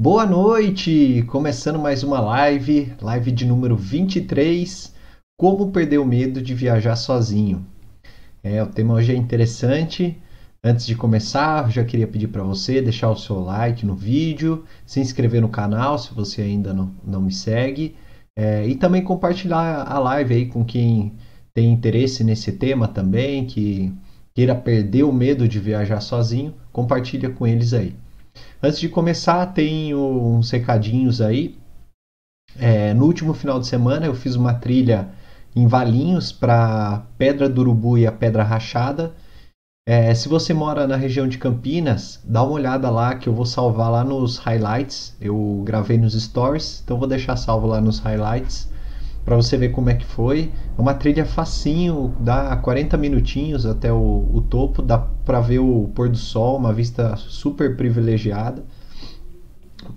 Boa noite! Começando mais uma live, live de número 23, Como perder o medo de viajar sozinho. É, o tema hoje é interessante. Antes de começar, já queria pedir para você deixar o seu like no vídeo, se inscrever no canal se você ainda não, não me segue, é, e também compartilhar a live aí com quem tem interesse nesse tema também, que queira perder o medo de viajar sozinho, compartilha com eles aí. Antes de começar, tenho uns recadinhos aí. É, no último final de semana eu fiz uma trilha em Valinhos para Pedra do Urubu e a Pedra Rachada. É, se você mora na região de Campinas, dá uma olhada lá que eu vou salvar lá nos highlights. Eu gravei nos stories, então vou deixar salvo lá nos highlights para você ver como é que foi. É uma trilha facinho, dá 40 minutinhos até o, o topo, dá para ver o pôr do sol, uma vista super privilegiada.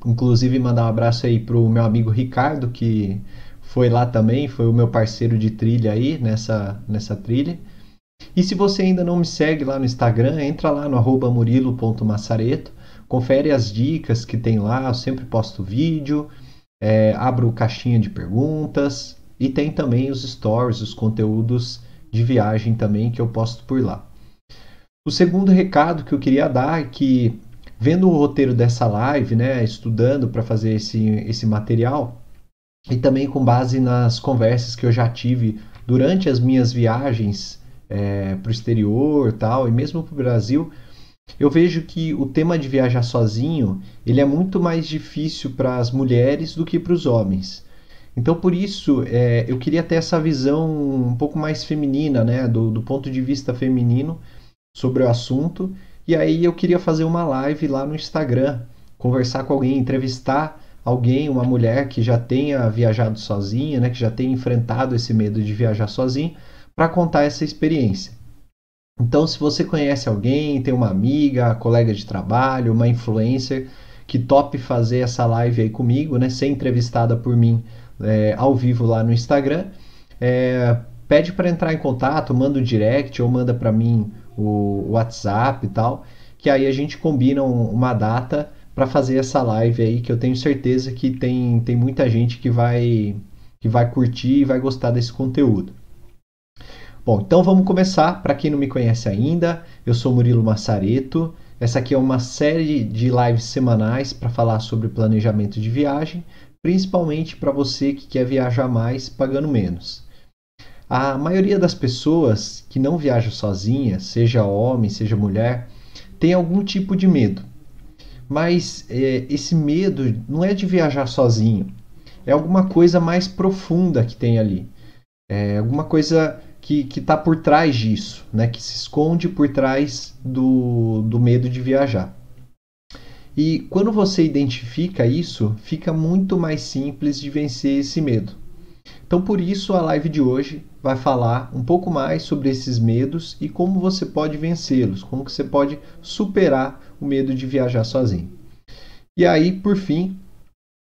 Inclusive mandar um abraço aí pro meu amigo Ricardo que foi lá também, foi o meu parceiro de trilha aí nessa nessa trilha. E se você ainda não me segue lá no Instagram, entra lá no murilo.massareto, confere as dicas que tem lá, eu sempre posto vídeo, é, abro caixinha de perguntas, e tem também os stories, os conteúdos de viagem também que eu posto por lá. O segundo recado que eu queria dar é que, vendo o roteiro dessa live, né, estudando para fazer esse, esse material, e também com base nas conversas que eu já tive durante as minhas viagens é, para o exterior tal, e mesmo para o Brasil, eu vejo que o tema de viajar sozinho ele é muito mais difícil para as mulheres do que para os homens. Então, por isso, é, eu queria ter essa visão um pouco mais feminina, né, do, do ponto de vista feminino sobre o assunto. E aí eu queria fazer uma live lá no Instagram, conversar com alguém, entrevistar alguém, uma mulher que já tenha viajado sozinha, né, que já tenha enfrentado esse medo de viajar sozinho, para contar essa experiência. Então, se você conhece alguém, tem uma amiga, colega de trabalho, uma influencer que tope fazer essa live aí comigo, né, ser entrevistada por mim é, ao vivo lá no Instagram. É, pede para entrar em contato, manda um direct ou manda para mim o WhatsApp e tal, que aí a gente combina uma data para fazer essa live aí, que eu tenho certeza que tem, tem muita gente que vai, que vai curtir e vai gostar desse conteúdo. Bom, então vamos começar. Para quem não me conhece ainda, eu sou Murilo Massareto. Essa aqui é uma série de lives semanais para falar sobre planejamento de viagem, principalmente para você que quer viajar mais pagando menos. A maioria das pessoas que não viajam sozinha, seja homem, seja mulher, tem algum tipo de medo. Mas é, esse medo não é de viajar sozinho, é alguma coisa mais profunda que tem ali. É alguma coisa que está por trás disso, né? que se esconde por trás do, do medo de viajar. E quando você identifica isso, fica muito mais simples de vencer esse medo. Então, por isso, a live de hoje vai falar um pouco mais sobre esses medos e como você pode vencê-los, como que você pode superar o medo de viajar sozinho. E aí, por fim,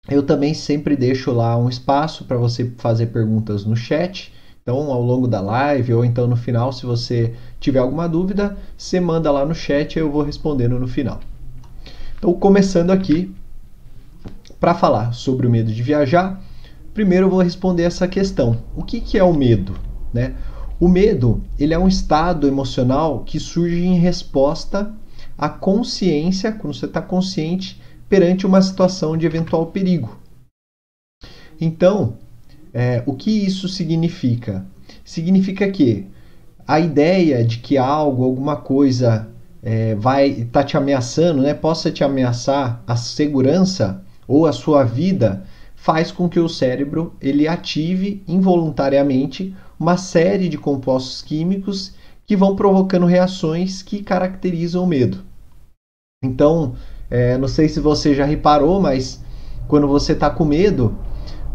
eu também sempre deixo lá um espaço para você fazer perguntas no chat. Então, ao longo da live ou então no final, se você tiver alguma dúvida, você manda lá no chat e eu vou respondendo no final. Então, começando aqui, para falar sobre o medo de viajar, primeiro eu vou responder essa questão: o que, que é o medo? Né? O medo ele é um estado emocional que surge em resposta à consciência, quando você está consciente perante uma situação de eventual perigo. Então, é, o que isso significa? Significa que a ideia de que algo, alguma coisa é, vai estar tá te ameaçando, né, possa te ameaçar a segurança ou a sua vida, faz com que o cérebro ele ative involuntariamente uma série de compostos químicos que vão provocando reações que caracterizam o medo. Então, é, não sei se você já reparou, mas quando você está com medo,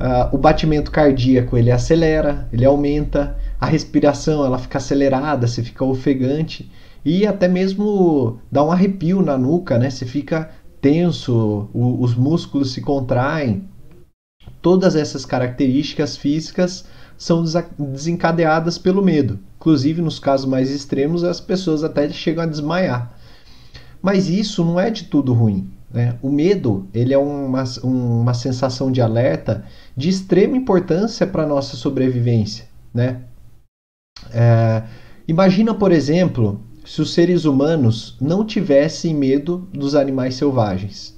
uh, o batimento cardíaco ele acelera, ele aumenta, a respiração ela fica acelerada, você fica ofegante e até mesmo dá um arrepio na nuca, né? Você fica tenso, o, os músculos se contraem. Todas essas características físicas são desencadeadas pelo medo. Inclusive, nos casos mais extremos, as pessoas até chegam a desmaiar. Mas isso não é de tudo ruim. Né? O medo ele é uma, uma sensação de alerta de extrema importância para a nossa sobrevivência. Né? É, imagina, por exemplo, se os seres humanos não tivessem medo dos animais selvagens.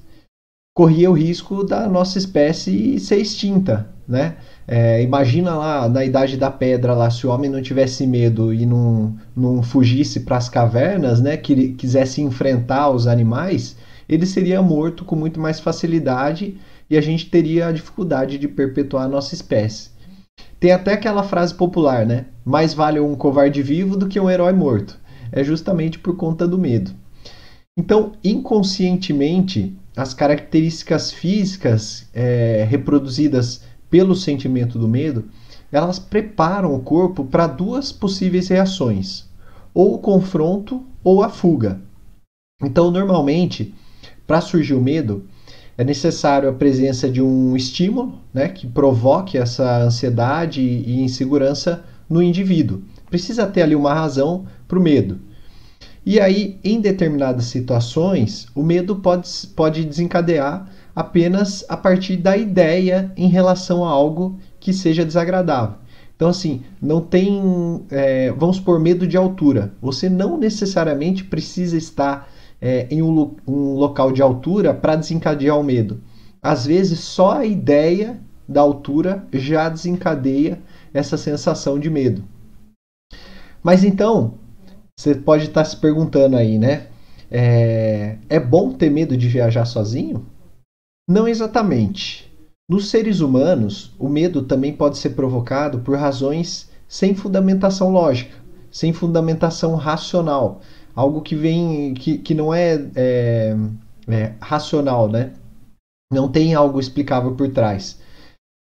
Corria o risco da nossa espécie ser extinta, né? É, imagina lá na Idade da Pedra, lá, se o homem não tivesse medo e não, não fugisse para as cavernas, né? Que quisesse enfrentar os animais, ele seria morto com muito mais facilidade e a gente teria a dificuldade de perpetuar a nossa espécie. Tem até aquela frase popular, né? Mais vale um covarde vivo do que um herói morto é justamente por conta do medo. Então, inconscientemente, as características físicas é, reproduzidas pelo sentimento do medo, elas preparam o corpo para duas possíveis reações, ou o confronto ou a fuga. Então, normalmente, para surgir o medo, é necessário a presença de um estímulo né, que provoque essa ansiedade e insegurança no indivíduo. Precisa ter ali uma razão para o medo. E aí, em determinadas situações, o medo pode, pode desencadear apenas a partir da ideia em relação a algo que seja desagradável. Então, assim, não tem. É, vamos por medo de altura. Você não necessariamente precisa estar é, em um, um local de altura para desencadear o medo. Às vezes, só a ideia da altura já desencadeia essa sensação de medo. Mas então, você pode estar se perguntando aí, né? É, é bom ter medo de viajar sozinho? Não exatamente. Nos seres humanos, o medo também pode ser provocado por razões sem fundamentação lógica, sem fundamentação racional, algo que vem que, que não é, é, é racional, né? Não tem algo explicável por trás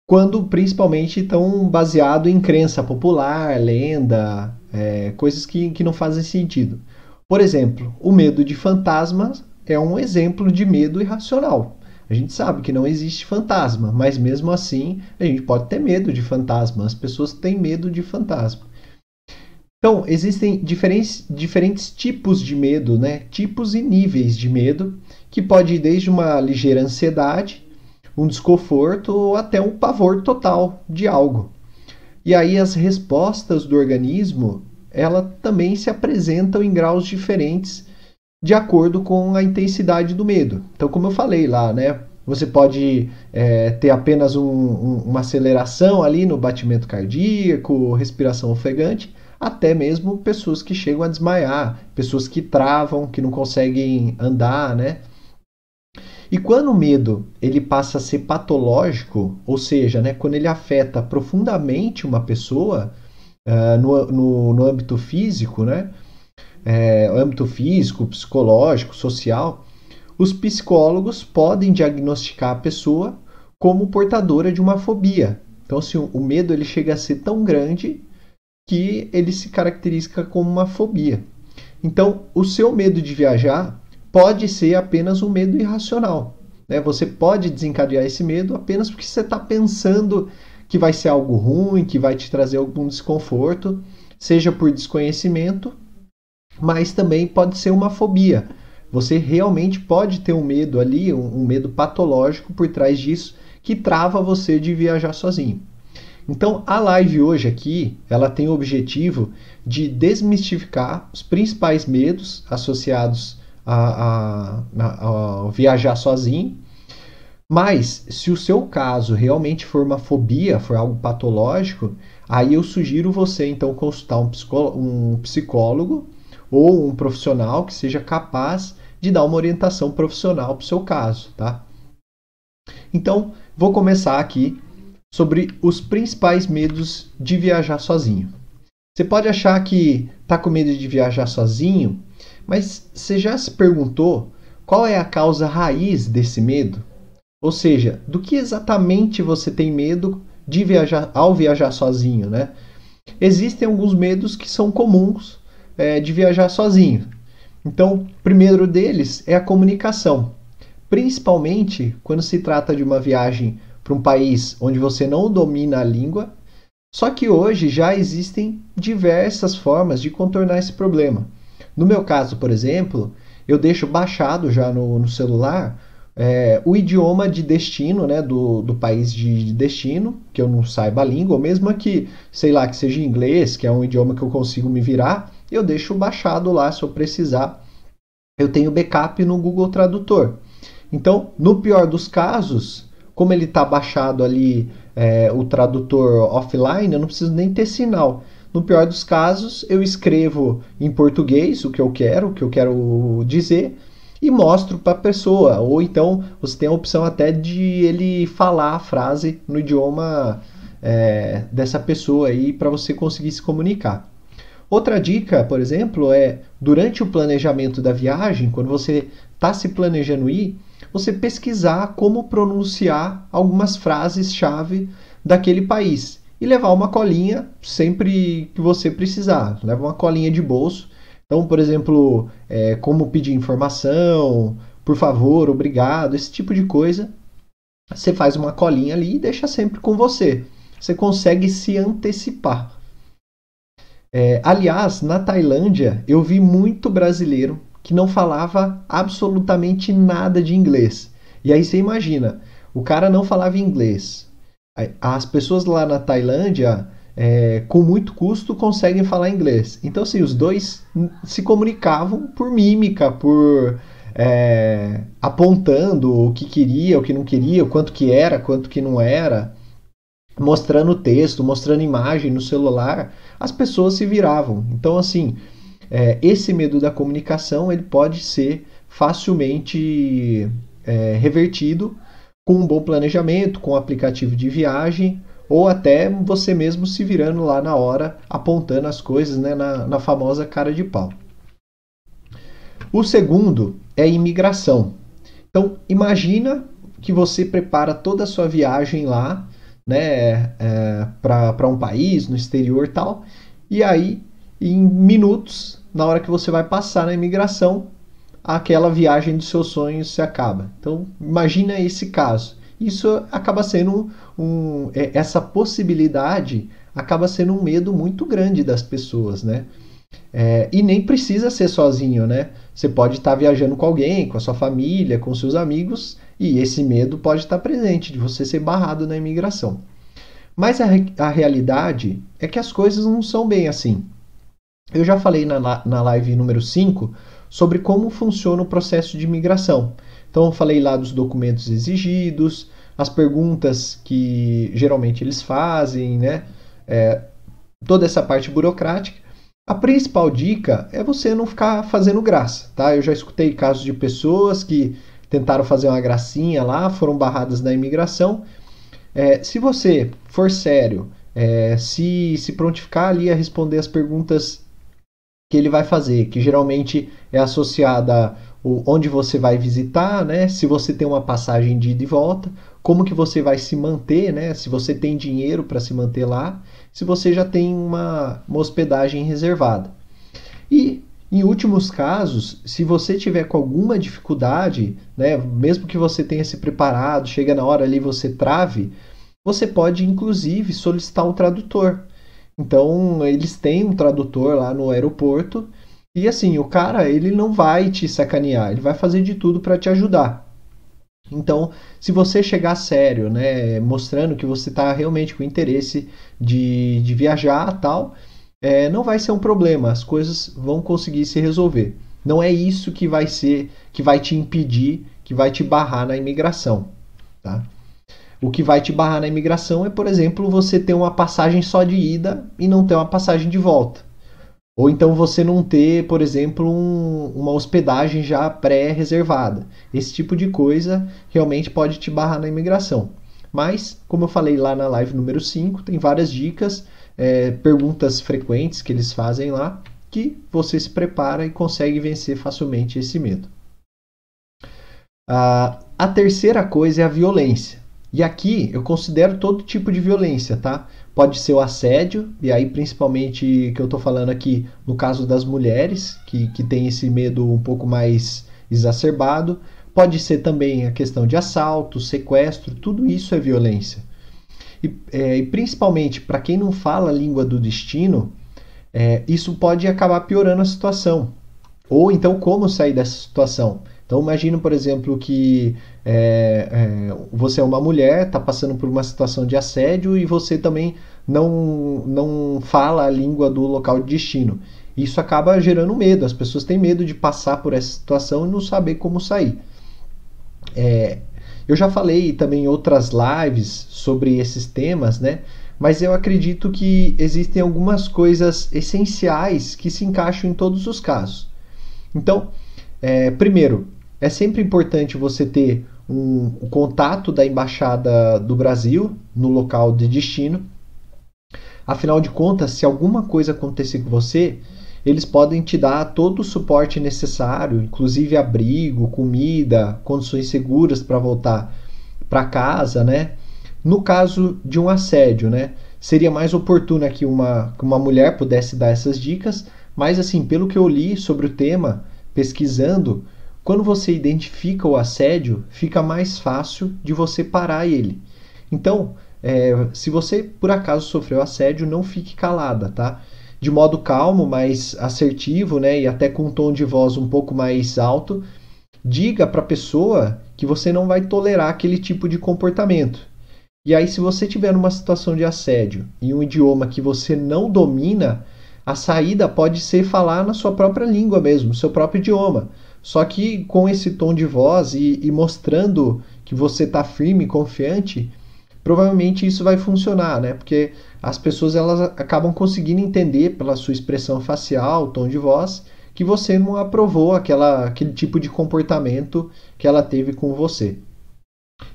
quando principalmente estão baseado em crença popular, lenda, é, coisas que, que não fazem sentido. Por exemplo, o medo de fantasmas é um exemplo de medo irracional. A gente sabe que não existe fantasma, mas mesmo assim a gente pode ter medo de fantasma. As pessoas têm medo de fantasma. Então, existem diferentes, diferentes tipos de medo, né? tipos e níveis de medo, que pode ir desde uma ligeira ansiedade um desconforto ou até um pavor total de algo. E aí as respostas do organismo, ela também se apresentam em graus diferentes de acordo com a intensidade do medo. Então, como eu falei lá, né? Você pode é, ter apenas um, um, uma aceleração ali no batimento cardíaco, respiração ofegante, até mesmo pessoas que chegam a desmaiar, pessoas que travam, que não conseguem andar, né? E quando o medo ele passa a ser patológico, ou seja, né, quando ele afeta profundamente uma pessoa uh, no, no, no, âmbito físico, né, é, âmbito físico, psicológico, social, os psicólogos podem diagnosticar a pessoa como portadora de uma fobia. Então, assim, o medo ele chega a ser tão grande que ele se caracteriza como uma fobia. Então, o seu medo de viajar pode ser apenas um medo irracional. Né? Você pode desencadear esse medo apenas porque você está pensando que vai ser algo ruim, que vai te trazer algum desconforto, seja por desconhecimento, mas também pode ser uma fobia. Você realmente pode ter um medo ali, um, um medo patológico por trás disso, que trava você de viajar sozinho. Então, a live hoje aqui, ela tem o objetivo de desmistificar os principais medos associados a, a, a viajar sozinho. Mas, se o seu caso realmente for uma fobia, for algo patológico, aí eu sugiro você então consultar um, um psicólogo ou um profissional que seja capaz de dar uma orientação profissional para o seu caso, tá? Então, vou começar aqui sobre os principais medos de viajar sozinho. Você pode achar que está com medo de viajar sozinho mas você já se perguntou qual é a causa raiz desse medo? Ou seja, do que exatamente você tem medo de viajar ao viajar sozinho, né? Existem alguns medos que são comuns é, de viajar sozinho. Então, o primeiro deles é a comunicação, principalmente quando se trata de uma viagem para um país onde você não domina a língua. Só que hoje já existem diversas formas de contornar esse problema. No meu caso, por exemplo, eu deixo baixado já no, no celular é, o idioma de destino, né, do, do país de destino, que eu não saiba a língua, ou mesmo que, sei lá, que seja inglês, que é um idioma que eu consigo me virar, eu deixo baixado lá se eu precisar. Eu tenho backup no Google Tradutor. Então, no pior dos casos, como ele está baixado ali é, o tradutor offline, eu não preciso nem ter sinal. No pior dos casos, eu escrevo em português o que eu quero, o que eu quero dizer, e mostro para a pessoa. Ou então você tem a opção até de ele falar a frase no idioma é, dessa pessoa aí para você conseguir se comunicar. Outra dica, por exemplo, é durante o planejamento da viagem, quando você está se planejando ir, você pesquisar como pronunciar algumas frases-chave daquele país e levar uma colinha sempre que você precisar. Leva uma colinha de bolso então, por exemplo, é, como pedir informação, por favor, obrigado, esse tipo de coisa. Você faz uma colinha ali e deixa sempre com você. Você consegue se antecipar. É, aliás, na Tailândia, eu vi muito brasileiro que não falava absolutamente nada de inglês. E aí você imagina, o cara não falava inglês. As pessoas lá na Tailândia é, com muito custo, conseguem falar inglês. Então, assim, os dois se comunicavam por mímica, por é, apontando o que queria, o que não queria, o quanto que era, quanto que não era, mostrando texto, mostrando imagem no celular, as pessoas se viravam. Então, assim, é, esse medo da comunicação ele pode ser facilmente é, revertido com um bom planejamento, com um aplicativo de viagem ou até você mesmo se virando lá na hora, apontando as coisas né, na, na famosa cara de pau. O segundo é imigração. Então, imagina que você prepara toda a sua viagem lá, né, é, para um país, no exterior tal, e aí, em minutos, na hora que você vai passar na imigração, aquela viagem dos seus sonhos se acaba. Então, imagina esse caso. Isso acaba sendo um, é, essa possibilidade acaba sendo um medo muito grande das pessoas, né? É, e nem precisa ser sozinho, né? Você pode estar viajando com alguém, com a sua família, com seus amigos, e esse medo pode estar presente de você ser barrado na imigração. Mas a, a realidade é que as coisas não são bem assim. Eu já falei na, na live número 5 sobre como funciona o processo de imigração. Então, eu falei lá dos documentos exigidos, as perguntas que geralmente eles fazem, né? É, toda essa parte burocrática. A principal dica é você não ficar fazendo graça, tá? Eu já escutei casos de pessoas que tentaram fazer uma gracinha lá, foram barradas na imigração. É, se você for sério, é, se, se prontificar ali a responder as perguntas que ele vai fazer, que geralmente é associada onde você vai visitar, né? Se você tem uma passagem de ida e volta, como que você vai se manter, né? Se você tem dinheiro para se manter lá, se você já tem uma, uma hospedagem reservada. E em últimos casos, se você tiver com alguma dificuldade, né, mesmo que você tenha se preparado, chega na hora ali você trave, você pode inclusive solicitar um tradutor. Então, eles têm um tradutor lá no aeroporto e assim, o cara, ele não vai te sacanear, ele vai fazer de tudo para te ajudar. Então, se você chegar sério, né, mostrando que você está realmente com interesse de, de viajar tal, é, não vai ser um problema, as coisas vão conseguir se resolver. Não é isso que vai ser, que vai te impedir, que vai te barrar na imigração, tá? O que vai te barrar na imigração é, por exemplo, você ter uma passagem só de ida e não ter uma passagem de volta. Ou então você não ter, por exemplo, um, uma hospedagem já pré-reservada. Esse tipo de coisa realmente pode te barrar na imigração. Mas, como eu falei lá na live número 5, tem várias dicas, é, perguntas frequentes que eles fazem lá, que você se prepara e consegue vencer facilmente esse medo. Ah, a terceira coisa é a violência. E aqui eu considero todo tipo de violência, tá? Pode ser o assédio, e aí principalmente que eu estou falando aqui no caso das mulheres, que, que tem esse medo um pouco mais exacerbado. Pode ser também a questão de assalto, sequestro, tudo isso é violência. E, é, e principalmente para quem não fala a língua do destino, é, isso pode acabar piorando a situação. Ou então como sair dessa situação. Então imagina, por exemplo, que é, é, você é uma mulher, está passando por uma situação de assédio e você também não, não fala a língua do local de destino. Isso acaba gerando medo. As pessoas têm medo de passar por essa situação e não saber como sair. É, eu já falei também em outras lives sobre esses temas, né? Mas eu acredito que existem algumas coisas essenciais que se encaixam em todos os casos. Então, é, primeiro, é sempre importante você ter um, um contato da embaixada do Brasil no local de destino. Afinal de contas, se alguma coisa acontecer com você, eles podem te dar todo o suporte necessário, inclusive abrigo, comida, condições seguras para voltar para casa, né? No caso de um assédio, né? Seria mais oportuno que uma, que uma mulher pudesse dar essas dicas, mas assim, pelo que eu li sobre o tema, pesquisando, quando você identifica o assédio, fica mais fácil de você parar ele. Então, é, se você por acaso sofreu assédio, não fique calada, tá? de modo calmo, mais assertivo, né, e até com um tom de voz um pouco mais alto, diga para a pessoa que você não vai tolerar aquele tipo de comportamento. E aí, se você tiver numa situação de assédio em um idioma que você não domina, a saída pode ser falar na sua própria língua mesmo, seu próprio idioma. Só que com esse tom de voz e, e mostrando que você está firme e confiante, provavelmente isso vai funcionar, né? Porque as pessoas elas acabam conseguindo entender pela sua expressão facial, tom de voz, que você não aprovou aquela, aquele tipo de comportamento que ela teve com você.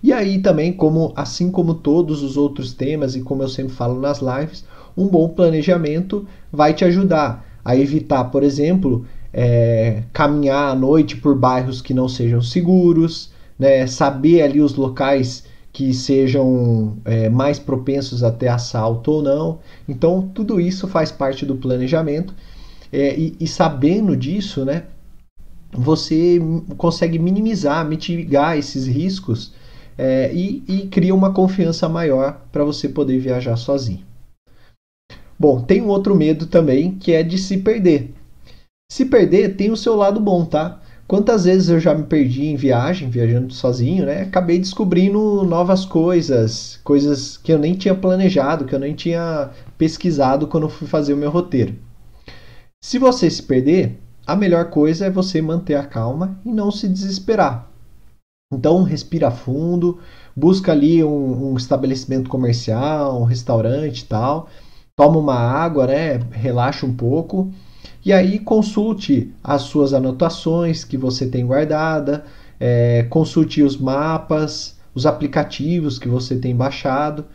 E aí também, como assim como todos os outros temas e como eu sempre falo nas lives, um bom planejamento vai te ajudar a evitar, por exemplo, é, caminhar à noite por bairros que não sejam seguros, né, saber ali os locais que sejam é, mais propensos a ter assalto ou não. Então, tudo isso faz parte do planejamento. É, e, e, sabendo disso, né, você consegue minimizar, mitigar esses riscos é, e, e cria uma confiança maior para você poder viajar sozinho. Bom, tem um outro medo também que é de se perder. Se perder tem o seu lado bom, tá? Quantas vezes eu já me perdi em viagem, viajando sozinho, né? Acabei descobrindo novas coisas, coisas que eu nem tinha planejado, que eu nem tinha pesquisado quando fui fazer o meu roteiro. Se você se perder, a melhor coisa é você manter a calma e não se desesperar. Então, respira fundo, busca ali um, um estabelecimento comercial, um restaurante e tal, toma uma água, né? Relaxa um pouco e aí consulte as suas anotações que você tem guardada, é, consulte os mapas, os aplicativos que você tem baixado,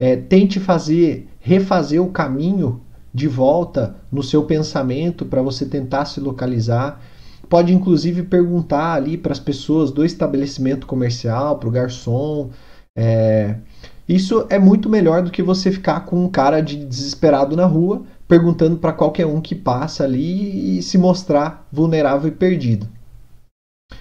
é, tente fazer, refazer o caminho de volta no seu pensamento para você tentar se localizar. Pode inclusive perguntar ali para as pessoas do estabelecimento comercial, para o garçom. É, isso é muito melhor do que você ficar com um cara de desesperado na rua perguntando para qualquer um que passa ali e se mostrar vulnerável e perdido.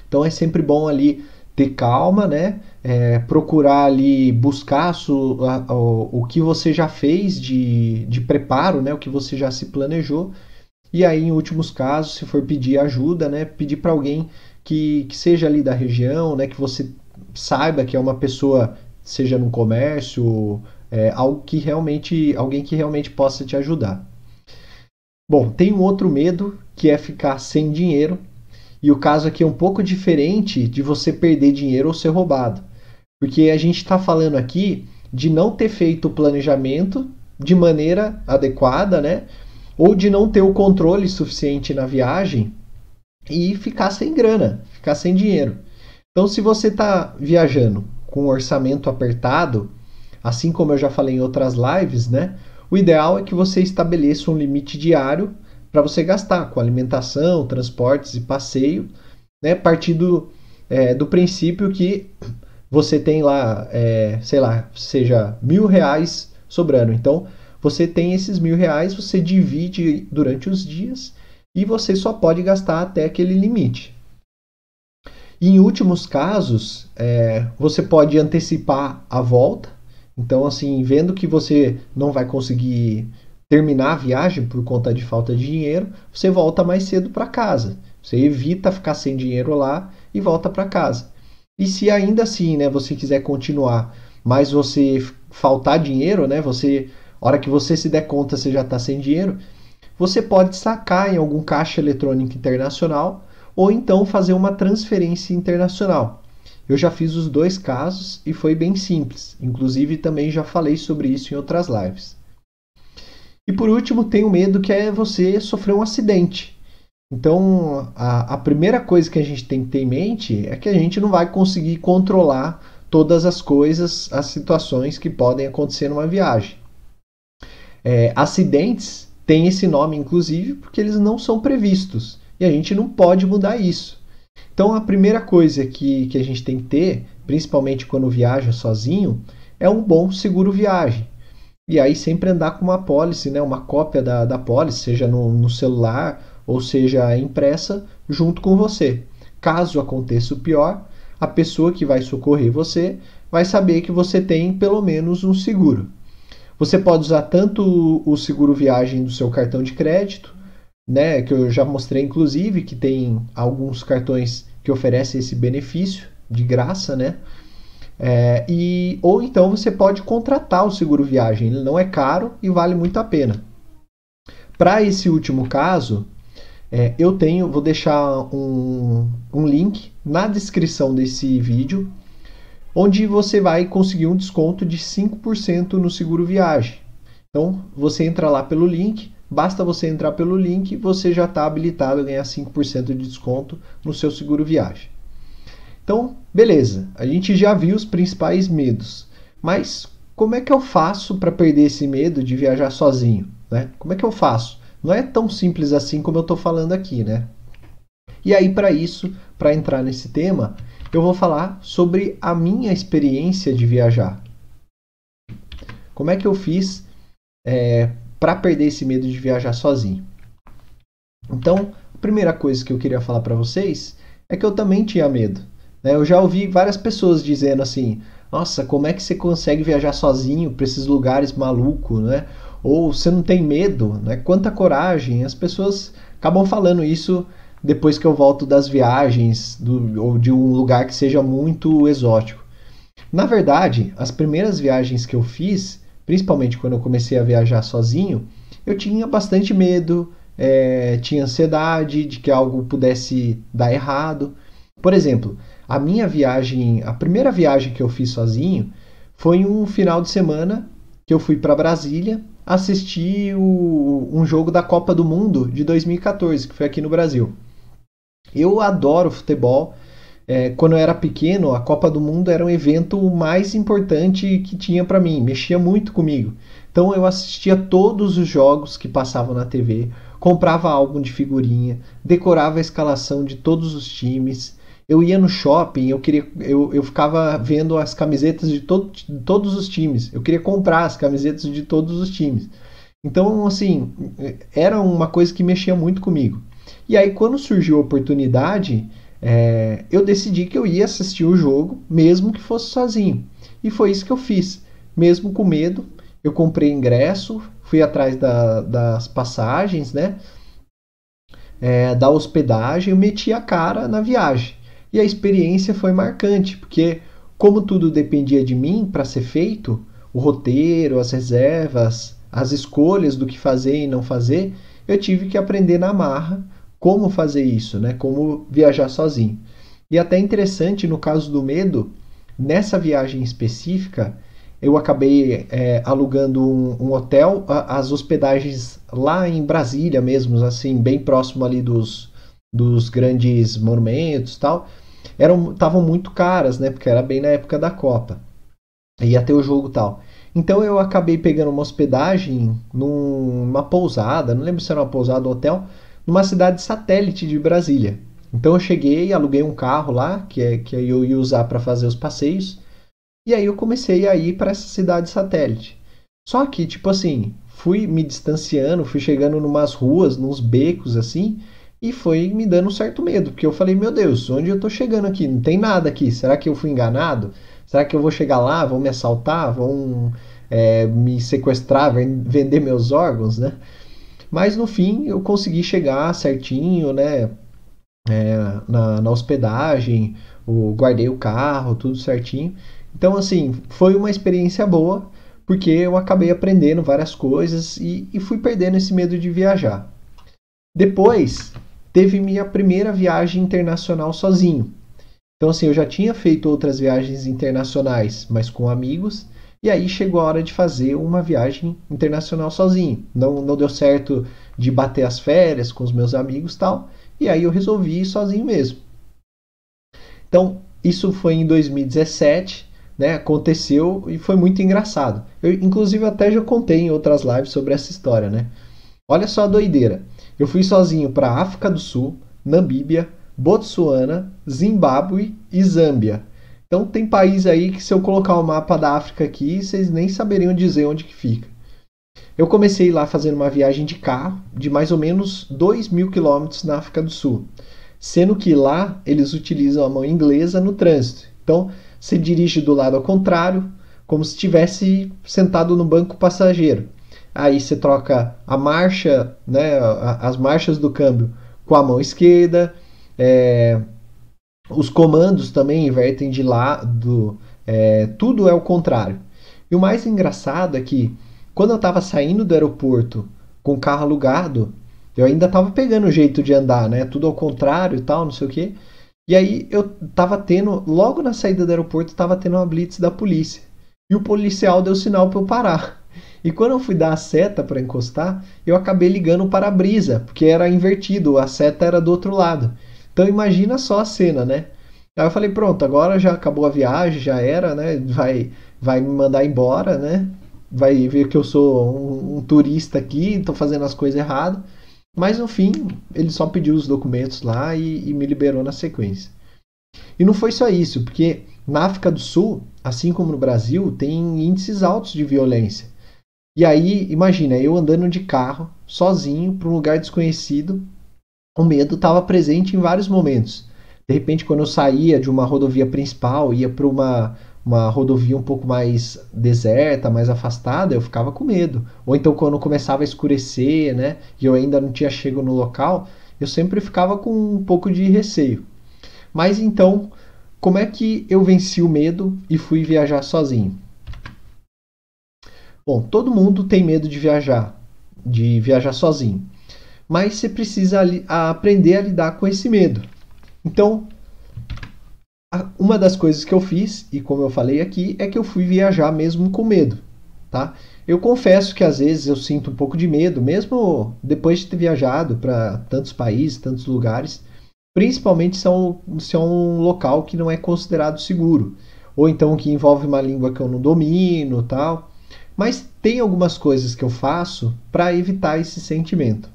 Então é sempre bom ali ter calma, né? É, procurar ali buscar su, a, a, o que você já fez de, de preparo, né? O que você já se planejou. E aí, em últimos casos, se for pedir ajuda, né? Pedir para alguém que, que seja ali da região, né? Que você saiba que é uma pessoa, seja no comércio, é, algo que realmente, alguém que realmente possa te ajudar. Bom, tem um outro medo que é ficar sem dinheiro. E o caso aqui é um pouco diferente de você perder dinheiro ou ser roubado. Porque a gente está falando aqui de não ter feito o planejamento de maneira adequada, né? Ou de não ter o controle suficiente na viagem e ficar sem grana, ficar sem dinheiro. Então, se você está viajando com orçamento apertado, assim como eu já falei em outras lives, né? O ideal é que você estabeleça um limite diário para você gastar com alimentação, transportes e passeio, né? Partindo é, do princípio que você tem lá, é, sei lá, seja mil reais sobrando. Então, você tem esses mil reais, você divide durante os dias e você só pode gastar até aquele limite. E em últimos casos, é, você pode antecipar a volta então, assim, vendo que você não vai conseguir terminar a viagem por conta de falta de dinheiro, você volta mais cedo para casa. Você evita ficar sem dinheiro lá e volta para casa. E se ainda assim, né, você quiser continuar, mas você faltar dinheiro, né, você, hora que você se der conta, você já está sem dinheiro, você pode sacar em algum caixa eletrônico internacional ou então fazer uma transferência internacional. Eu já fiz os dois casos e foi bem simples. Inclusive também já falei sobre isso em outras lives. E por último, tem o medo que é você sofrer um acidente. Então, a, a, primeira coisa que a gente tem que ter em mente é que a gente não vai conseguir controlar todas as coisas, as situações que podem acontecer numa viagem. É, acidentes têm esse nome, inclusive, porque eles não são previstos e a gente não pode mudar isso. Então, a primeira coisa que, que a gente tem que ter, principalmente quando viaja sozinho, é um bom seguro viagem. E aí, sempre andar com uma pólice, né, uma cópia da, da pólice, seja no, no celular ou seja impressa, junto com você. Caso aconteça o pior, a pessoa que vai socorrer você vai saber que você tem pelo menos um seguro. Você pode usar tanto o seguro viagem do seu cartão de crédito, né, que eu já mostrei inclusive que tem alguns cartões que oferecem esse benefício de graça, né? É, e ou então você pode contratar o seguro viagem, ele não é caro e vale muito a pena. Para esse último caso, é, eu tenho, vou deixar um, um link na descrição desse vídeo, onde você vai conseguir um desconto de 5% no seguro viagem. Então você entra lá pelo link, Basta você entrar pelo link, você já está habilitado a ganhar 5% de desconto no seu seguro viagem. Então, beleza, a gente já viu os principais medos. Mas como é que eu faço para perder esse medo de viajar sozinho? Né? Como é que eu faço? Não é tão simples assim como eu estou falando aqui, né? E aí, para isso, para entrar nesse tema, eu vou falar sobre a minha experiência de viajar. Como é que eu fiz é, para perder esse medo de viajar sozinho. Então, a primeira coisa que eu queria falar para vocês é que eu também tinha medo. Né? Eu já ouvi várias pessoas dizendo assim: Nossa, como é que você consegue viajar sozinho para esses lugares malucos, né? Ou você não tem medo, né? Quanta coragem! As pessoas acabam falando isso depois que eu volto das viagens do, ou de um lugar que seja muito exótico. Na verdade, as primeiras viagens que eu fiz, principalmente quando eu comecei a viajar sozinho, eu tinha bastante medo, é, tinha ansiedade de que algo pudesse dar errado. Por exemplo, a minha viagem, a primeira viagem que eu fiz sozinho foi um final de semana que eu fui para Brasília assistir o, um jogo da Copa do Mundo de 2014, que foi aqui no Brasil. Eu adoro futebol, é, quando eu era pequeno, a Copa do Mundo era um evento mais importante que tinha para mim, mexia muito comigo. Então eu assistia todos os jogos que passavam na TV, comprava álbum de figurinha, decorava a escalação de todos os times. Eu ia no shopping, eu queria, eu, eu ficava vendo as camisetas de, todo, de todos os times. Eu queria comprar as camisetas de todos os times. Então, assim, era uma coisa que mexia muito comigo. E aí, quando surgiu a oportunidade, é, eu decidi que eu ia assistir o jogo, mesmo que fosse sozinho. E foi isso que eu fiz. Mesmo com medo, eu comprei ingresso, fui atrás da, das passagens, né? É, da hospedagem, eu meti a cara na viagem. E a experiência foi marcante, porque como tudo dependia de mim para ser feito, o roteiro, as reservas, as escolhas do que fazer e não fazer, eu tive que aprender na marra como fazer isso, né? Como viajar sozinho. E até interessante no caso do medo, nessa viagem específica, eu acabei é, alugando um, um, hotel, as hospedagens lá em Brasília mesmo, assim, bem próximo ali dos, dos grandes monumentos tal, eram estavam muito caras, né? Porque era bem na época da Copa. Ia ter o jogo tal. Então eu acabei pegando uma hospedagem numa pousada, não lembro se era uma pousada ou hotel, numa cidade satélite de Brasília. Então eu cheguei, aluguei um carro lá, que, é, que eu ia usar para fazer os passeios, e aí eu comecei a ir para essa cidade satélite. Só que, tipo assim, fui me distanciando, fui chegando numas ruas, nos becos assim, e foi me dando um certo medo, porque eu falei, meu Deus, onde eu tô chegando aqui? Não tem nada aqui. Será que eu fui enganado? Será que eu vou chegar lá, vão me assaltar, vão é, me sequestrar, vender meus órgãos, né? Mas no fim eu consegui chegar certinho, né? É, na, na hospedagem, o, guardei o carro, tudo certinho. Então, assim, foi uma experiência boa, porque eu acabei aprendendo várias coisas e, e fui perdendo esse medo de viajar. Depois, teve minha primeira viagem internacional sozinho. Então, assim, eu já tinha feito outras viagens internacionais, mas com amigos, e aí chegou a hora de fazer uma viagem internacional sozinho. Não, não deu certo de bater as férias com os meus amigos tal, e aí eu resolvi ir sozinho mesmo. Então, isso foi em 2017, né? Aconteceu e foi muito engraçado. Eu, inclusive, até já contei em outras lives sobre essa história, né? Olha só a doideira. Eu fui sozinho para África do Sul, Namíbia, Botsuana, Zimbábue e Zâmbia. Então tem país aí que se eu colocar o mapa da África aqui, vocês nem saberiam dizer onde que fica. Eu comecei lá fazendo uma viagem de carro de mais ou menos 2 mil quilômetros na África do Sul, sendo que lá eles utilizam a mão inglesa no trânsito. Então você dirige do lado ao contrário, como se estivesse sentado no banco passageiro. Aí você troca a marcha, né, as marchas do câmbio com a mão esquerda, é, os comandos também invertem de lado, é, tudo é o contrário. E o mais engraçado é que quando eu estava saindo do aeroporto com o carro alugado, eu ainda estava pegando o jeito de andar, né? Tudo ao contrário e tal, não sei o quê. E aí eu tava tendo, logo na saída do aeroporto, tava tendo uma blitz da polícia. E o policial deu sinal para eu parar. E quando eu fui dar a seta para encostar, eu acabei ligando o para-brisa, porque era invertido, a seta era do outro lado. Então imagina só a cena, né? Aí eu falei, pronto, agora já acabou a viagem, já era, né? Vai, vai me mandar embora, né? Vai ver que eu sou um, um turista aqui, estou fazendo as coisas erradas. Mas no fim, ele só pediu os documentos lá e, e me liberou na sequência. E não foi só isso, porque na África do Sul, assim como no Brasil, tem índices altos de violência. E aí, imagina, eu andando de carro, sozinho, para um lugar desconhecido, o medo estava presente em vários momentos. De repente, quando eu saía de uma rodovia principal, ia para uma, uma rodovia um pouco mais deserta, mais afastada, eu ficava com medo. Ou então, quando começava a escurecer, né, e eu ainda não tinha chego no local, eu sempre ficava com um pouco de receio. Mas então, como é que eu venci o medo e fui viajar sozinho? Bom, todo mundo tem medo de viajar, de viajar sozinho mas você precisa aprender a lidar com esse medo. Então, uma das coisas que eu fiz, e como eu falei aqui, é que eu fui viajar mesmo com medo, tá? Eu confesso que às vezes eu sinto um pouco de medo, mesmo depois de ter viajado para tantos países, tantos lugares, principalmente se é, um, se é um local que não é considerado seguro, ou então que envolve uma língua que eu não domino, tal. Mas tem algumas coisas que eu faço para evitar esse sentimento.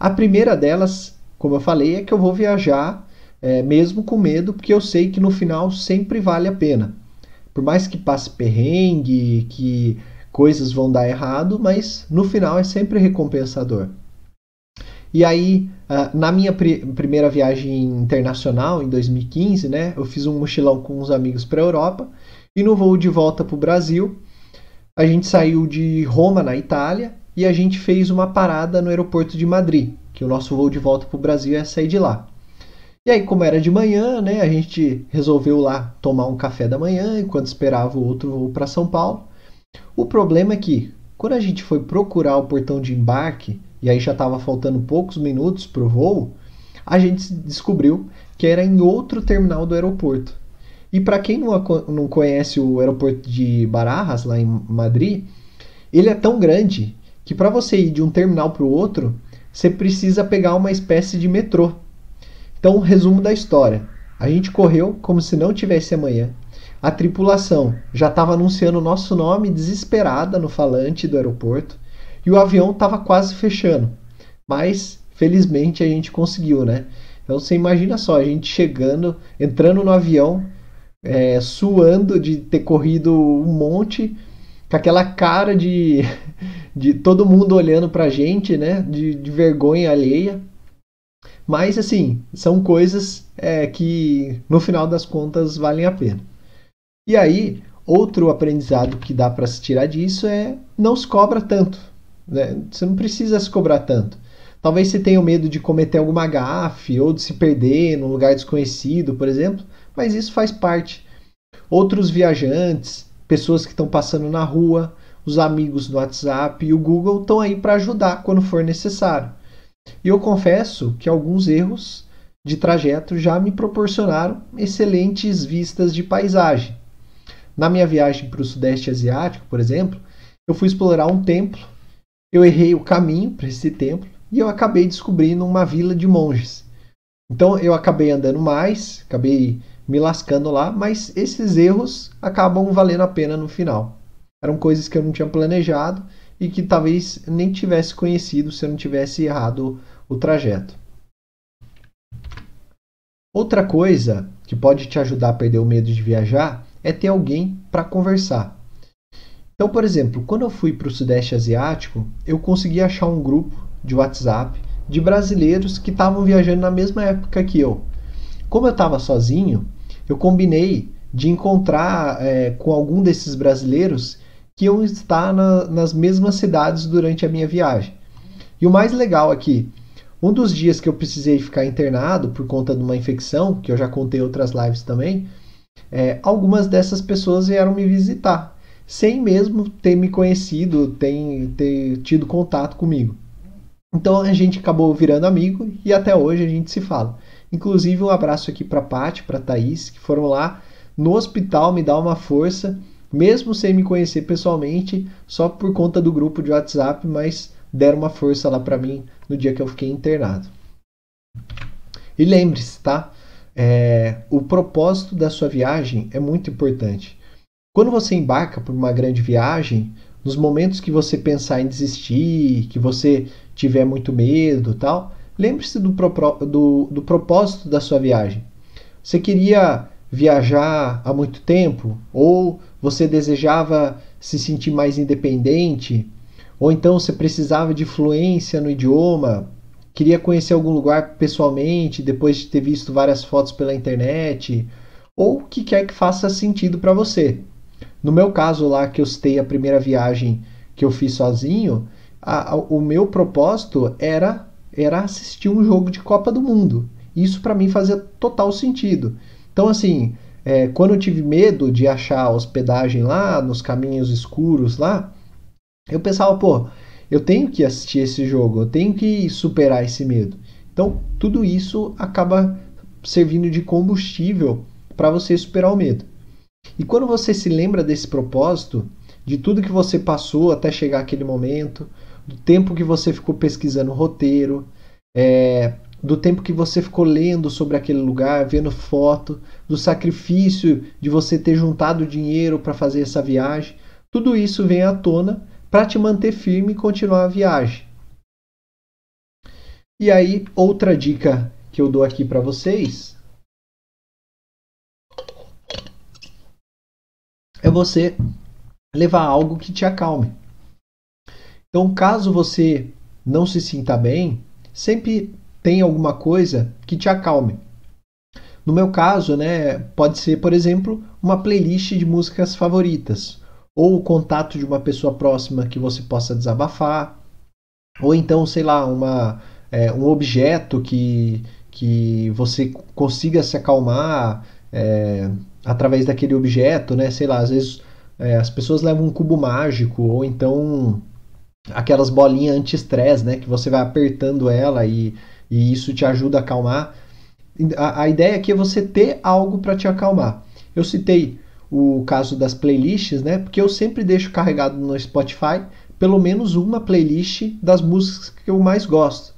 A primeira delas, como eu falei, é que eu vou viajar é, mesmo com medo, porque eu sei que no final sempre vale a pena. Por mais que passe perrengue, que coisas vão dar errado, mas no final é sempre recompensador. E aí, na minha primeira viagem internacional, em 2015, né, eu fiz um mochilão com uns amigos para a Europa e no voo de volta para o Brasil, a gente saiu de Roma, na Itália, e a gente fez uma parada no aeroporto de Madrid, que o nosso voo de volta para o Brasil ia sair de lá. E aí, como era de manhã, né, a gente resolveu lá tomar um café da manhã enquanto esperava o outro voo para São Paulo. O problema é que, quando a gente foi procurar o portão de embarque, e aí já estava faltando poucos minutos para o voo, a gente descobriu que era em outro terminal do aeroporto. E para quem não, não conhece o aeroporto de Barajas, lá em Madrid, ele é tão grande que para você ir de um terminal para o outro, você precisa pegar uma espécie de metrô. Então, resumo da história. A gente correu como se não tivesse amanhã. A tripulação já estava anunciando o nosso nome desesperada no falante do aeroporto e o avião estava quase fechando. Mas, felizmente, a gente conseguiu, né? Então, você imagina só, a gente chegando, entrando no avião, é, suando de ter corrido um monte, com aquela cara de, de todo mundo olhando pra gente, né? De, de vergonha alheia. Mas, assim, são coisas é, que no final das contas valem a pena. E aí, outro aprendizado que dá para se tirar disso é não se cobra tanto. Né? Você não precisa se cobrar tanto. Talvez você tenha medo de cometer alguma gafe ou de se perder num lugar desconhecido, por exemplo, mas isso faz parte. Outros viajantes, pessoas que estão passando na rua, os amigos no WhatsApp e o Google estão aí para ajudar quando for necessário. E eu confesso que alguns erros de trajeto já me proporcionaram excelentes vistas de paisagem. Na minha viagem para o Sudeste Asiático, por exemplo, eu fui explorar um templo, eu errei o caminho para esse templo e eu acabei descobrindo uma vila de monges. Então eu acabei andando mais, acabei me lascando lá, mas esses erros acabam valendo a pena no final. Eram coisas que eu não tinha planejado e que talvez nem tivesse conhecido se eu não tivesse errado o trajeto. Outra coisa que pode te ajudar a perder o medo de viajar é ter alguém para conversar. Então, por exemplo, quando eu fui para o Sudeste Asiático, eu consegui achar um grupo de WhatsApp de brasileiros que estavam viajando na mesma época que eu. Como eu estava sozinho, eu combinei de encontrar é, com algum desses brasileiros que iam estar na, nas mesmas cidades durante a minha viagem. E o mais legal aqui, um dos dias que eu precisei ficar internado por conta de uma infecção, que eu já contei outras lives também, é, algumas dessas pessoas vieram me visitar, sem mesmo ter me conhecido, ter, ter tido contato comigo. Então a gente acabou virando amigo e até hoje a gente se fala. Inclusive um abraço aqui para Paty, para Thaís, que foram lá no hospital me dar uma força, mesmo sem me conhecer pessoalmente, só por conta do grupo de WhatsApp, mas deram uma força lá para mim no dia que eu fiquei internado. E lembre-se, tá? É, o propósito da sua viagem é muito importante. Quando você embarca por uma grande viagem, nos momentos que você pensar em desistir, que você tiver muito medo tal, lembre-se do, do, do propósito da sua viagem. Você queria viajar há muito tempo? Ou você desejava se sentir mais independente? Ou então você precisava de fluência no idioma? Queria conhecer algum lugar pessoalmente depois de ter visto várias fotos pela internet? Ou o que quer que faça sentido para você? No meu caso lá, que eu citei a primeira viagem que eu fiz sozinho, a, a, o meu propósito era, era assistir um jogo de Copa do Mundo. Isso para mim fazia total sentido. Então, assim, é, quando eu tive medo de achar hospedagem lá, nos caminhos escuros lá, eu pensava, pô, eu tenho que assistir esse jogo, eu tenho que superar esse medo. Então, tudo isso acaba servindo de combustível para você superar o medo. E quando você se lembra desse propósito, de tudo que você passou até chegar aquele momento, do tempo que você ficou pesquisando o roteiro, é, do tempo que você ficou lendo sobre aquele lugar, vendo foto, do sacrifício de você ter juntado dinheiro para fazer essa viagem, tudo isso vem à tona para te manter firme e continuar a viagem. E aí, outra dica que eu dou aqui para vocês é você levar algo que te acalme. Então, caso você não se sinta bem, sempre tem alguma coisa que te acalme. No meu caso, né, pode ser, por exemplo, uma playlist de músicas favoritas, ou o contato de uma pessoa próxima que você possa desabafar, ou então, sei lá, uma, é, um objeto que, que você consiga se acalmar é, através daquele objeto, né? Sei lá, às vezes é, as pessoas levam um cubo mágico ou então aquelas bolinhas anti-estresse, né? Que você vai apertando ela e, e isso te ajuda a acalmar. A, a ideia aqui é você ter algo para te acalmar. Eu citei o caso das playlists, né? Porque eu sempre deixo carregado no Spotify pelo menos uma playlist das músicas que eu mais gosto.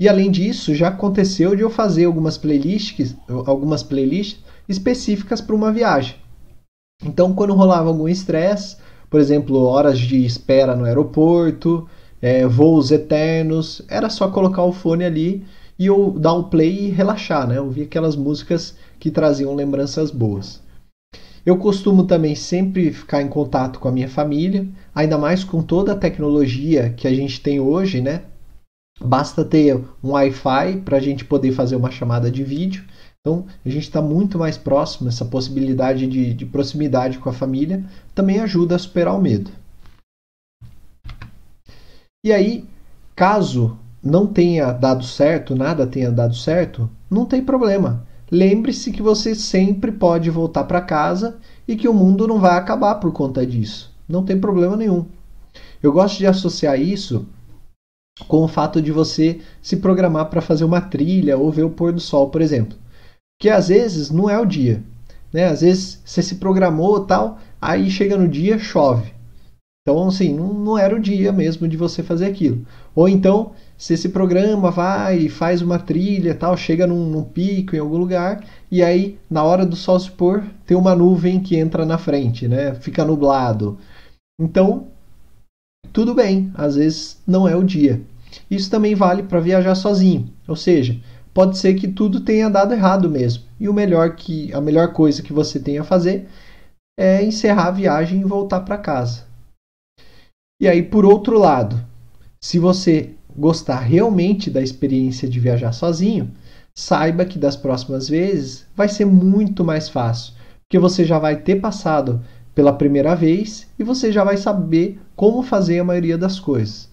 E além disso, já aconteceu de eu fazer algumas playlists, algumas playlists específicas para uma viagem. Então, quando rolava algum estresse, por exemplo, horas de espera no aeroporto, é, voos eternos, era só colocar o fone ali e eu dar um play e relaxar, né? Ouvir aquelas músicas que traziam lembranças boas. Eu costumo também sempre ficar em contato com a minha família, ainda mais com toda a tecnologia que a gente tem hoje, né? Basta ter um Wi-Fi para a gente poder fazer uma chamada de vídeo Então, a gente está muito mais próximo, essa possibilidade de, de proximidade com a família também ajuda a superar o medo. E aí, caso não tenha dado certo, nada tenha dado certo, não tem problema. Lembre-se que você sempre pode voltar para casa e que o mundo não vai acabar por conta disso. Não tem problema nenhum. Eu gosto de associar isso com o fato de você se programar para fazer uma trilha ou ver o pôr do sol, por exemplo. Que às vezes não é o dia, né? Às vezes você se programou tal, aí chega no dia chove. Então, assim, não, não era o dia mesmo de você fazer aquilo. Ou então, se programa, vai, faz uma trilha tal, chega num, num, pico em algum lugar, e aí, na hora do sol se pôr, tem uma nuvem que entra na frente, né? Fica nublado. Então, tudo bem, às vezes não é o dia. Isso também vale para viajar sozinho, ou seja, pode ser que tudo tenha dado errado mesmo. E o melhor que a melhor coisa que você tem a fazer é encerrar a viagem e voltar para casa. E aí, por outro lado, se você gostar realmente da experiência de viajar sozinho, saiba que das próximas vezes vai ser muito mais fácil, porque você já vai ter passado pela primeira vez e você já vai saber como fazer a maioria das coisas.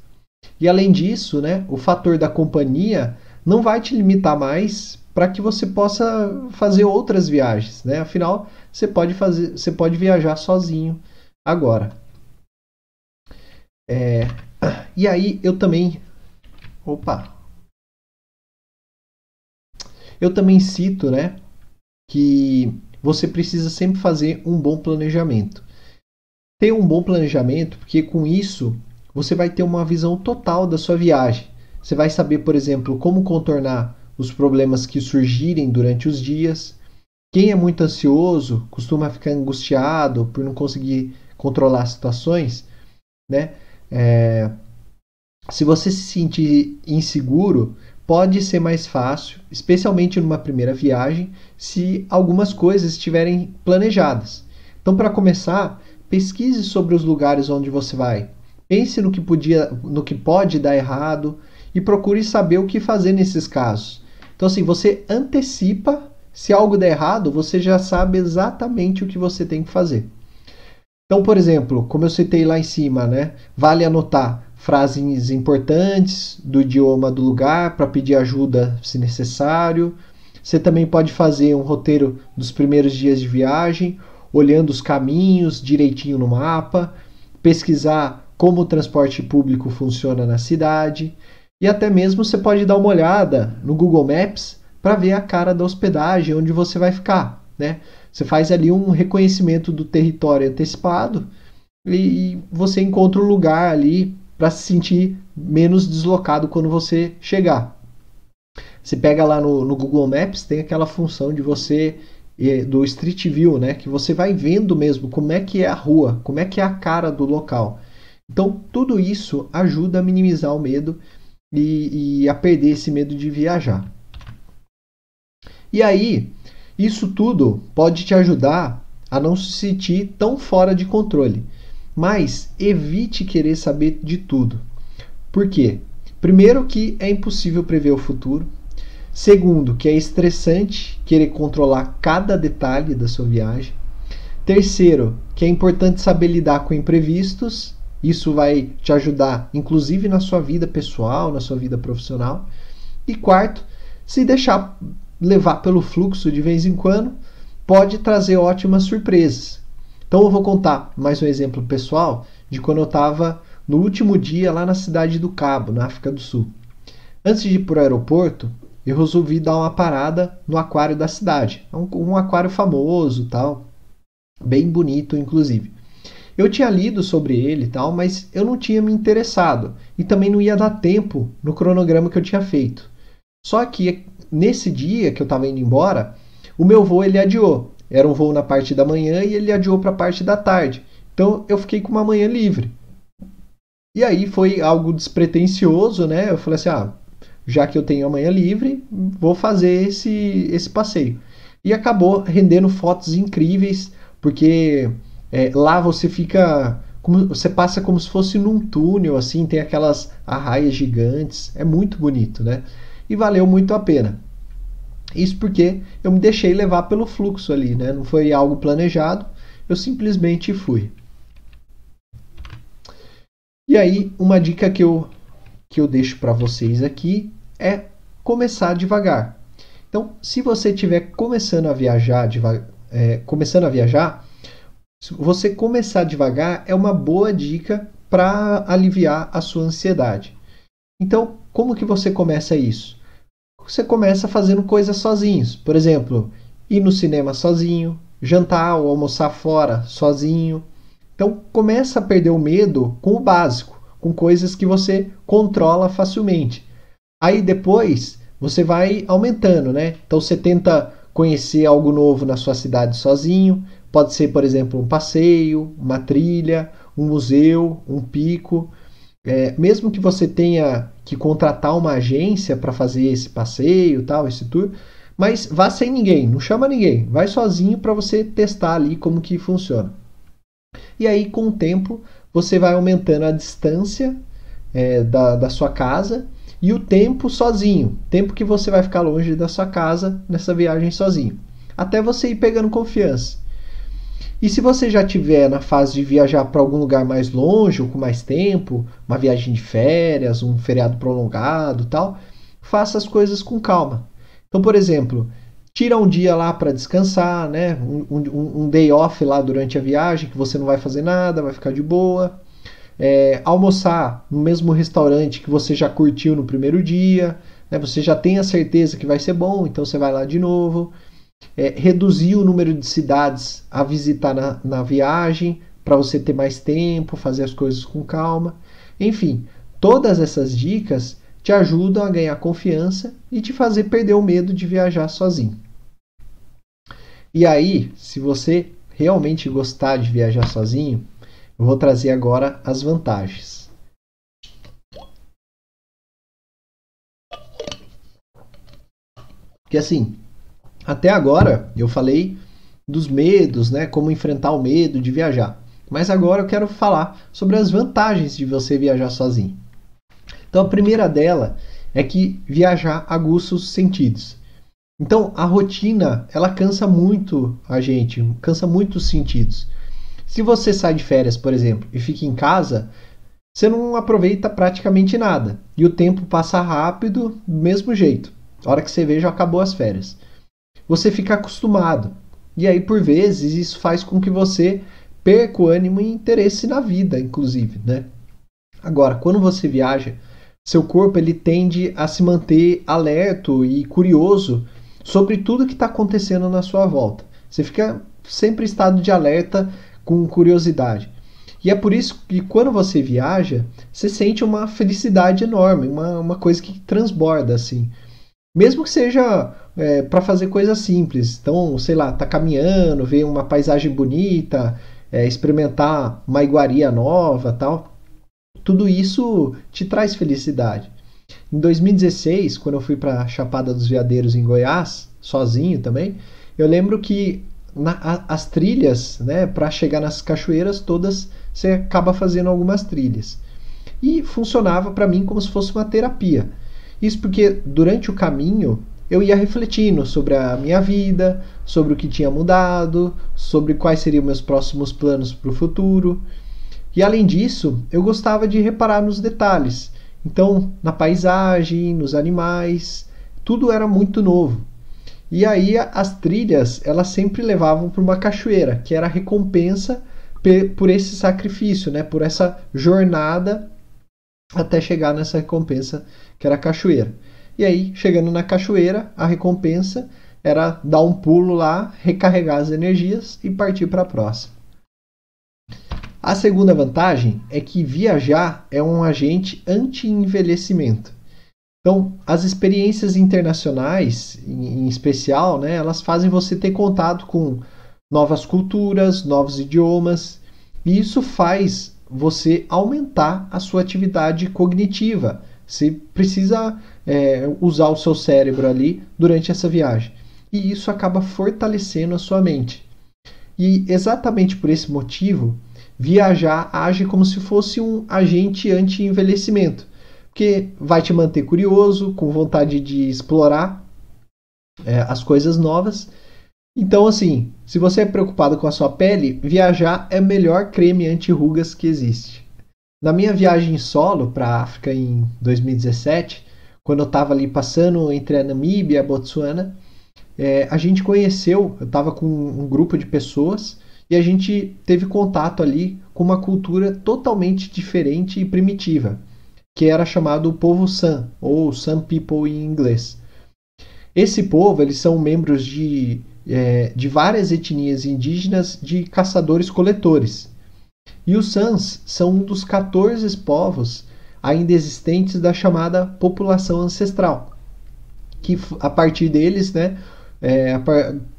E além disso, né, o fator da companhia não vai te limitar mais para que você possa fazer outras viagens, né? Afinal, você pode fazer, você pode viajar sozinho agora. É, e aí eu também, opa, eu também cito, né, que você precisa sempre fazer um bom planejamento. Ter um bom planejamento, porque com isso você vai ter uma visão total da sua viagem. Você vai saber, por exemplo, como contornar os problemas que surgirem durante os dias. Quem é muito ansioso costuma ficar angustiado por não conseguir controlar situações, né? É... Se você se sentir inseguro, pode ser mais fácil, especialmente numa primeira viagem, se algumas coisas estiverem planejadas. Então, para começar, pesquise sobre os lugares onde você vai. Pense no que, podia, no que pode dar errado e procure saber o que fazer nesses casos. Então, assim, você antecipa. Se algo der errado, você já sabe exatamente o que você tem que fazer. Então, por exemplo, como eu citei lá em cima, né? Vale anotar frases importantes do idioma do lugar para pedir ajuda se necessário. Você também pode fazer um roteiro dos primeiros dias de viagem, olhando os caminhos direitinho no mapa, pesquisar como o transporte público funciona na cidade. E até mesmo você pode dar uma olhada no Google Maps para ver a cara da hospedagem, onde você vai ficar. Né? Você faz ali um reconhecimento do território antecipado e você encontra um lugar ali para se sentir menos deslocado quando você chegar. Você pega lá no, no Google Maps, tem aquela função de você do Street View, né? Que você vai vendo mesmo como é que é a rua, como é que é a cara do local. Então, tudo isso ajuda a minimizar o medo e, e a perder esse medo de viajar. E aí, isso tudo pode te ajudar a não se sentir tão fora de controle. Mas evite querer saber de tudo. Por quê? Primeiro, que é impossível prever o futuro. Segundo, que é estressante querer controlar cada detalhe da sua viagem. Terceiro, que é importante saber lidar com imprevistos. Isso vai te ajudar, inclusive na sua vida pessoal, na sua vida profissional. E quarto, se deixar levar pelo fluxo de vez em quando, pode trazer ótimas surpresas. Então eu vou contar mais um exemplo pessoal de quando eu estava no último dia lá na cidade do Cabo, na África do Sul. Antes de ir para o aeroporto, eu resolvi dar uma parada no aquário da cidade. Um, um aquário famoso, tal, bem bonito, inclusive. Eu tinha lido sobre ele tal, mas eu não tinha me interessado e também não ia dar tempo no cronograma que eu tinha feito. Só que nesse dia que eu estava indo embora, o meu voo ele adiou. Era um voo na parte da manhã e ele adiou para a parte da tarde. Então eu fiquei com uma manhã livre. E aí foi algo despretensioso, né? Eu falei assim: ah, já que eu tenho a manhã livre, vou fazer esse, esse passeio. E acabou rendendo fotos incríveis, porque é, lá você fica. Como, você passa como se fosse num túnel, assim, tem aquelas arraias gigantes. É muito bonito, né? E valeu muito a pena. Isso porque eu me deixei levar pelo fluxo ali, né? Não foi algo planejado, eu simplesmente fui. E aí, uma dica que eu, que eu deixo para vocês aqui é começar devagar. Então, se você estiver começando a viajar, é, começando a viajar, você começar devagar é uma boa dica para aliviar a sua ansiedade. Então, como que você começa isso? Você começa fazendo coisas sozinhos. Por exemplo, ir no cinema sozinho, jantar ou almoçar fora sozinho. Então, começa a perder o medo com o básico, com coisas que você controla facilmente. Aí depois você vai aumentando, né? Então você tenta conhecer algo novo na sua cidade sozinho. Pode ser, por exemplo, um passeio, uma trilha, um museu, um pico. É, mesmo que você tenha que contratar uma agência para fazer esse passeio, tal, esse tour, mas vá sem ninguém, não chama ninguém, vai sozinho para você testar ali como que funciona. E aí, com o tempo, você vai aumentando a distância é, da, da sua casa e o tempo sozinho, tempo que você vai ficar longe da sua casa nessa viagem sozinho, até você ir pegando confiança. E se você já tiver na fase de viajar para algum lugar mais longe ou com mais tempo, uma viagem de férias, um feriado prolongado, tal, faça as coisas com calma. Então, por exemplo, tira um dia lá para descansar, né? Um, um, um, day off lá durante a viagem que você não vai fazer nada, vai ficar de boa. É, almoçar no mesmo restaurante que você já curtiu no primeiro dia, né? Você já tem a certeza que vai ser bom, então você vai lá de novo. É, reduzir o número de cidades a visitar na, na viagem para você ter mais tempo, fazer as coisas com calma. Enfim, todas essas dicas te ajudam a ganhar confiança e te fazer perder o medo de viajar sozinho. E aí, se você realmente gostar de viajar sozinho, eu vou trazer agora as vantagens. Porque assim, até agora eu falei dos medos, né, como enfrentar o medo de viajar. Mas agora eu quero falar sobre as vantagens de você viajar sozinho. Então a primeira dela é que viajar aguça os sentidos. Então a rotina ela cansa muito a gente, cansa muito os sentidos. Se você sai de férias, por exemplo, e fica em casa, você não aproveita praticamente nada e o tempo passa rápido do mesmo jeito. A hora que você vê já acabou as férias. Você fica acostumado e aí por vezes isso faz com que você perca o ânimo e interesse na vida, inclusive, né? Agora, quando você viaja, seu corpo ele tende a se manter alerto e curioso sobre tudo que está acontecendo na sua volta. Você fica sempre em estado de alerta com curiosidade. E é por isso que quando você viaja, você sente uma felicidade enorme, uma, uma coisa que transborda assim. Mesmo que seja é, para fazer coisas simples. Então, sei lá, tá caminhando, ver uma paisagem bonita, é, experimentar uma iguaria nova tal tudo isso te traz felicidade. Em 2016, quando eu fui para Chapada dos Veadeiros em Goiás, sozinho também, eu lembro que na, a, as trilhas, né, para chegar nas cachoeiras todas, você acaba fazendo algumas trilhas. E funcionava para mim como se fosse uma terapia. Isso porque durante o caminho eu ia refletindo sobre a minha vida, sobre o que tinha mudado, sobre quais seriam meus próximos planos para o futuro. E além disso, eu gostava de reparar nos detalhes. Então, na paisagem, nos animais, tudo era muito novo. E aí as trilhas, elas sempre levavam para uma cachoeira, que era a recompensa por esse sacrifício, né? Por essa jornada até chegar nessa recompensa que era a cachoeira. E aí, chegando na cachoeira, a recompensa era dar um pulo lá, recarregar as energias e partir para a próxima. A segunda vantagem é que viajar é um agente anti-envelhecimento. Então, as experiências internacionais, em especial, né, elas fazem você ter contato com novas culturas, novos idiomas, e isso faz você aumentar a sua atividade cognitiva. Você precisa é, usar o seu cérebro ali durante essa viagem. E isso acaba fortalecendo a sua mente. E exatamente por esse motivo, viajar age como se fosse um agente anti-envelhecimento, porque vai te manter curioso, com vontade de explorar. é, as coisas novas. Então, assim, se você é preocupado com a sua pele, viajar é o melhor creme anti-rugas que existe. Na minha viagem solo para a África em 2017, quando eu estava ali passando entre a Namíbia e a Botsuana, é, a gente conheceu, eu estava com um grupo de pessoas e a gente teve contato ali com uma cultura totalmente diferente e primitiva, que era chamado o povo San, ou San People em inglês. Esse povo, eles são membros de, é, de várias etnias indígenas de caçadores-coletores. E os Sans são um dos 14 povos ainda existentes da chamada população ancestral, que a partir deles, né, é,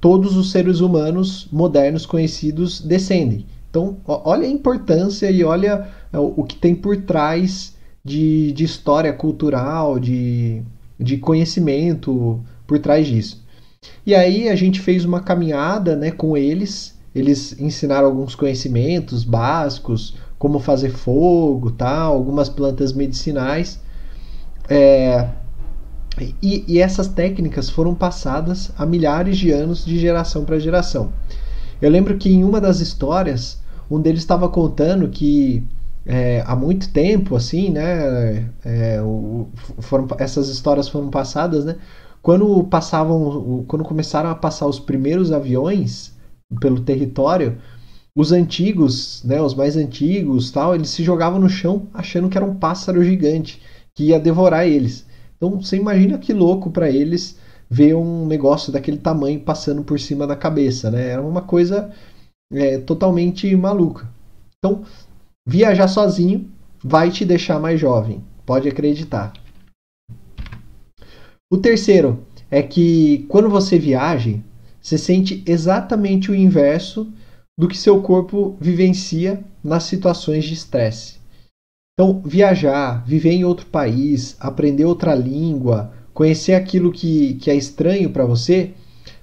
todos os seres humanos modernos conhecidos descendem. Então, olha a importância e olha é, o que tem por trás de, de história cultural, de, de conhecimento por trás disso. E aí a gente fez uma caminhada né, com eles, eles ensinaram alguns conhecimentos básicos, como fazer fogo, tal, algumas plantas medicinais. É, e, e, essas técnicas foram passadas há milhares de anos de geração para geração. Eu lembro que em uma das histórias, um deles estava contando que é, há muito tempo, assim, né, é, o, foram, essas histórias foram passadas, né, quando passavam, quando começaram a passar os primeiros aviões pelo território, os antigos, né, os mais antigos, tal, eles se jogavam no chão achando que era um pássaro gigante que ia devorar eles. Então você imagina que louco para eles ver um negócio daquele tamanho passando por cima da cabeça, né? Era uma coisa é, totalmente maluca. Então viajar sozinho vai te deixar mais jovem, pode acreditar. O terceiro é que quando você viaja, você sente exatamente o inverso do que seu corpo vivencia nas situações de estresse. Então, viajar, viver em outro país, aprender outra língua, conhecer aquilo que, que é estranho para você,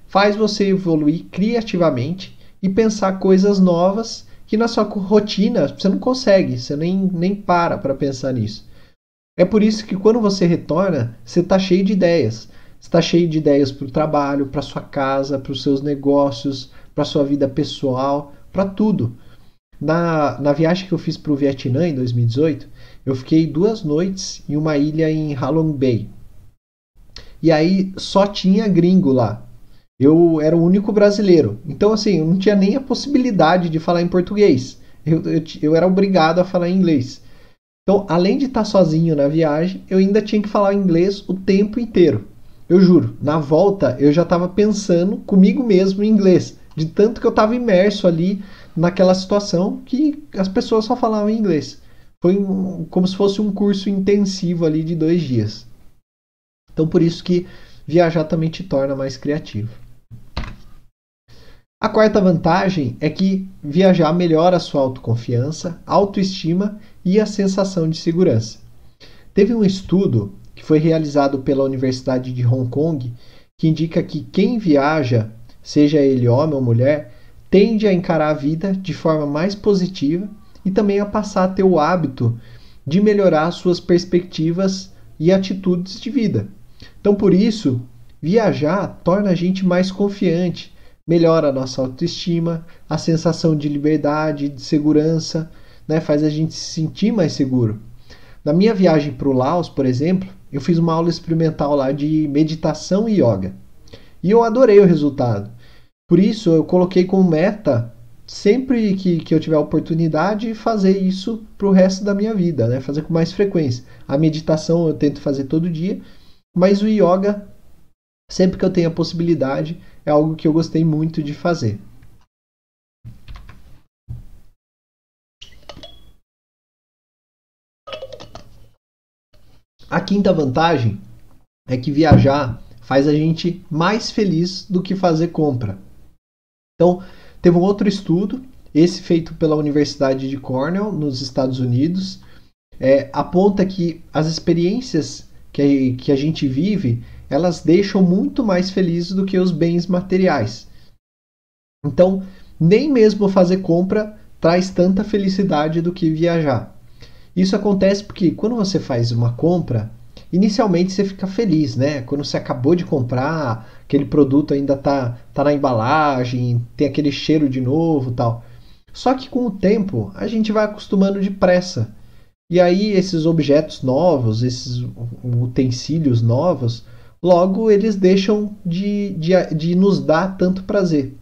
faz você evoluir criativamente e pensar coisas novas que na sua rotina você não consegue, você nem, nem para para pensar nisso. É por isso que quando você retorna, você está cheio de ideias. Está cheio de ideias para o trabalho, para sua casa, para os seus negócios, para sua vida pessoal, para tudo. Na, na viagem que eu fiz para o Vietnã em 2018, eu fiquei duas noites em uma ilha em Halong Bay. E aí só tinha gringo lá. Eu era o único brasileiro. Então, assim, eu não tinha nem a possibilidade de falar em português. Eu, eu, eu era obrigado a falar em inglês. Então, além de estar sozinho na viagem, eu ainda tinha que falar inglês o tempo inteiro. Eu juro, na volta eu já estava pensando comigo mesmo em inglês, de tanto que eu estava imerso ali naquela situação que as pessoas só falavam inglês. Foi um, como se fosse um curso intensivo ali de dois dias. Então por isso que viajar também te torna mais criativo. A quarta vantagem é que viajar melhora a sua autoconfiança, autoestima e a sensação de segurança. Teve um estudo que foi realizado pela Universidade de Hong Kong, que indica que quem viaja, seja ele homem ou mulher, tende a encarar a vida de forma mais positiva e também a passar a ter o hábito de melhorar suas perspectivas e atitudes de vida. Então, por isso, viajar torna a gente mais confiante, melhora a nossa autoestima, a sensação de liberdade, de segurança, né, faz a gente se sentir mais seguro. Na minha viagem para o Laos, por exemplo, eu fiz uma aula experimental lá de meditação e yoga. E eu adorei o resultado. Por isso, eu coloquei como meta, sempre que, que eu tiver oportunidade, fazer isso para o resto da minha vida, né? fazer com mais frequência. A meditação eu tento fazer todo dia, mas o yoga, sempre que eu tenho a possibilidade, é algo que eu gostei muito de fazer. A quinta vantagem é que viajar faz a gente mais feliz do que fazer compra. Então, teve um outro estudo, esse feito pela Universidade de Cornell, nos Estados Unidos, é, aponta que as experiências que, que a gente vive, elas deixam muito mais felizes do que os bens materiais. Então, nem mesmo fazer compra traz tanta felicidade do que viajar. Isso acontece porque quando você faz uma compra, inicialmente você fica feliz, né? Quando você acabou de comprar, aquele produto ainda tá, tá na embalagem, tem aquele cheiro de novo tal. Só que com o tempo a gente vai acostumando depressa. E aí esses objetos novos, esses utensílios novos, logo eles deixam de, de, de nos dar tanto prazer.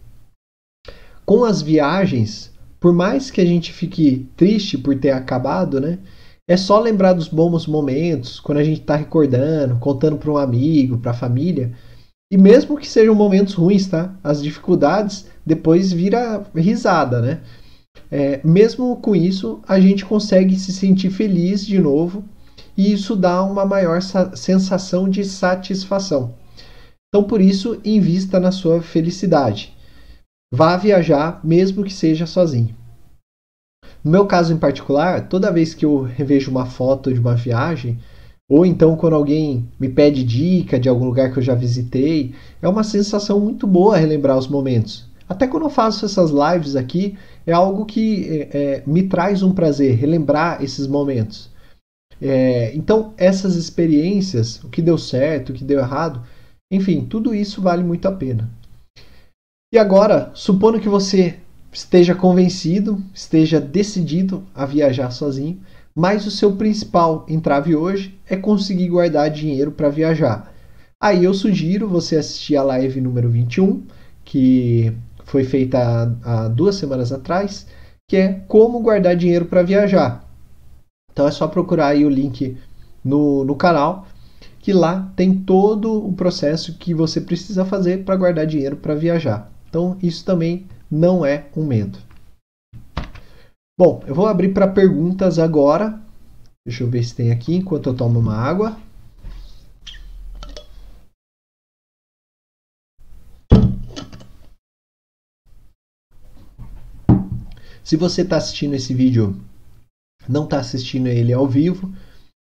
Com as viagens, por mais que a gente fique triste por ter acabado, né? É só lembrar dos bons momentos, quando a gente está recordando, contando para um amigo, para a família. E mesmo que sejam momentos ruins, tá? As dificuldades depois vira risada, né? É, mesmo com isso, a gente consegue se sentir feliz de novo e isso dá uma maior sensação de satisfação. Então, por isso, invista na sua felicidade. Vá viajar, mesmo que seja sozinho. No meu caso em particular, toda vez que eu revejo uma foto de uma viagem, ou então quando alguém me pede dica de algum lugar que eu já visitei, é uma sensação muito boa relembrar os momentos. Até quando eu faço essas lives aqui, é algo que é, é me traz um prazer, relembrar esses momentos. É, então, essas experiências, o que deu certo, o que deu errado, enfim, tudo isso vale muito a pena. E agora, supondo que você esteja convencido, esteja decidido a viajar sozinho, mas o seu principal entrave hoje é conseguir guardar dinheiro para viajar. Aí eu sugiro você assistir a live número 21, que foi feita há, duas semanas atrás, que é como guardar dinheiro para viajar. Então é só procurar aí o link no, no canal, que lá tem todo o processo que você precisa fazer para guardar dinheiro para viajar. Então isso também não é um medo. Bom, eu vou abrir para perguntas agora. Deixa eu ver se tem aqui enquanto eu tomo uma água. Se você está assistindo esse vídeo, não está assistindo ele ao vivo,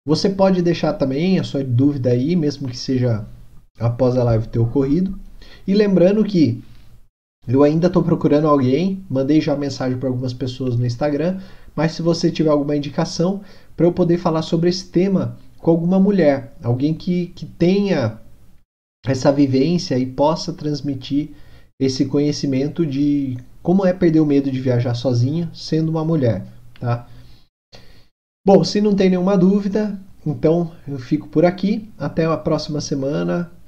você pode deixar também a sua dúvida aí, mesmo que seja após a live ter ocorrido. E lembrando que eu ainda estou procurando alguém, mandei já mensagem para algumas pessoas no Instagram, mas se você tiver alguma indicação para eu poder falar sobre esse tema com alguma mulher, alguém que, que tenha essa vivência e possa transmitir esse conhecimento de como é perder o medo de viajar sozinha sendo uma mulher, tá? Bom, se não tem nenhuma dúvida, então eu fico por aqui. Até a próxima semana. Um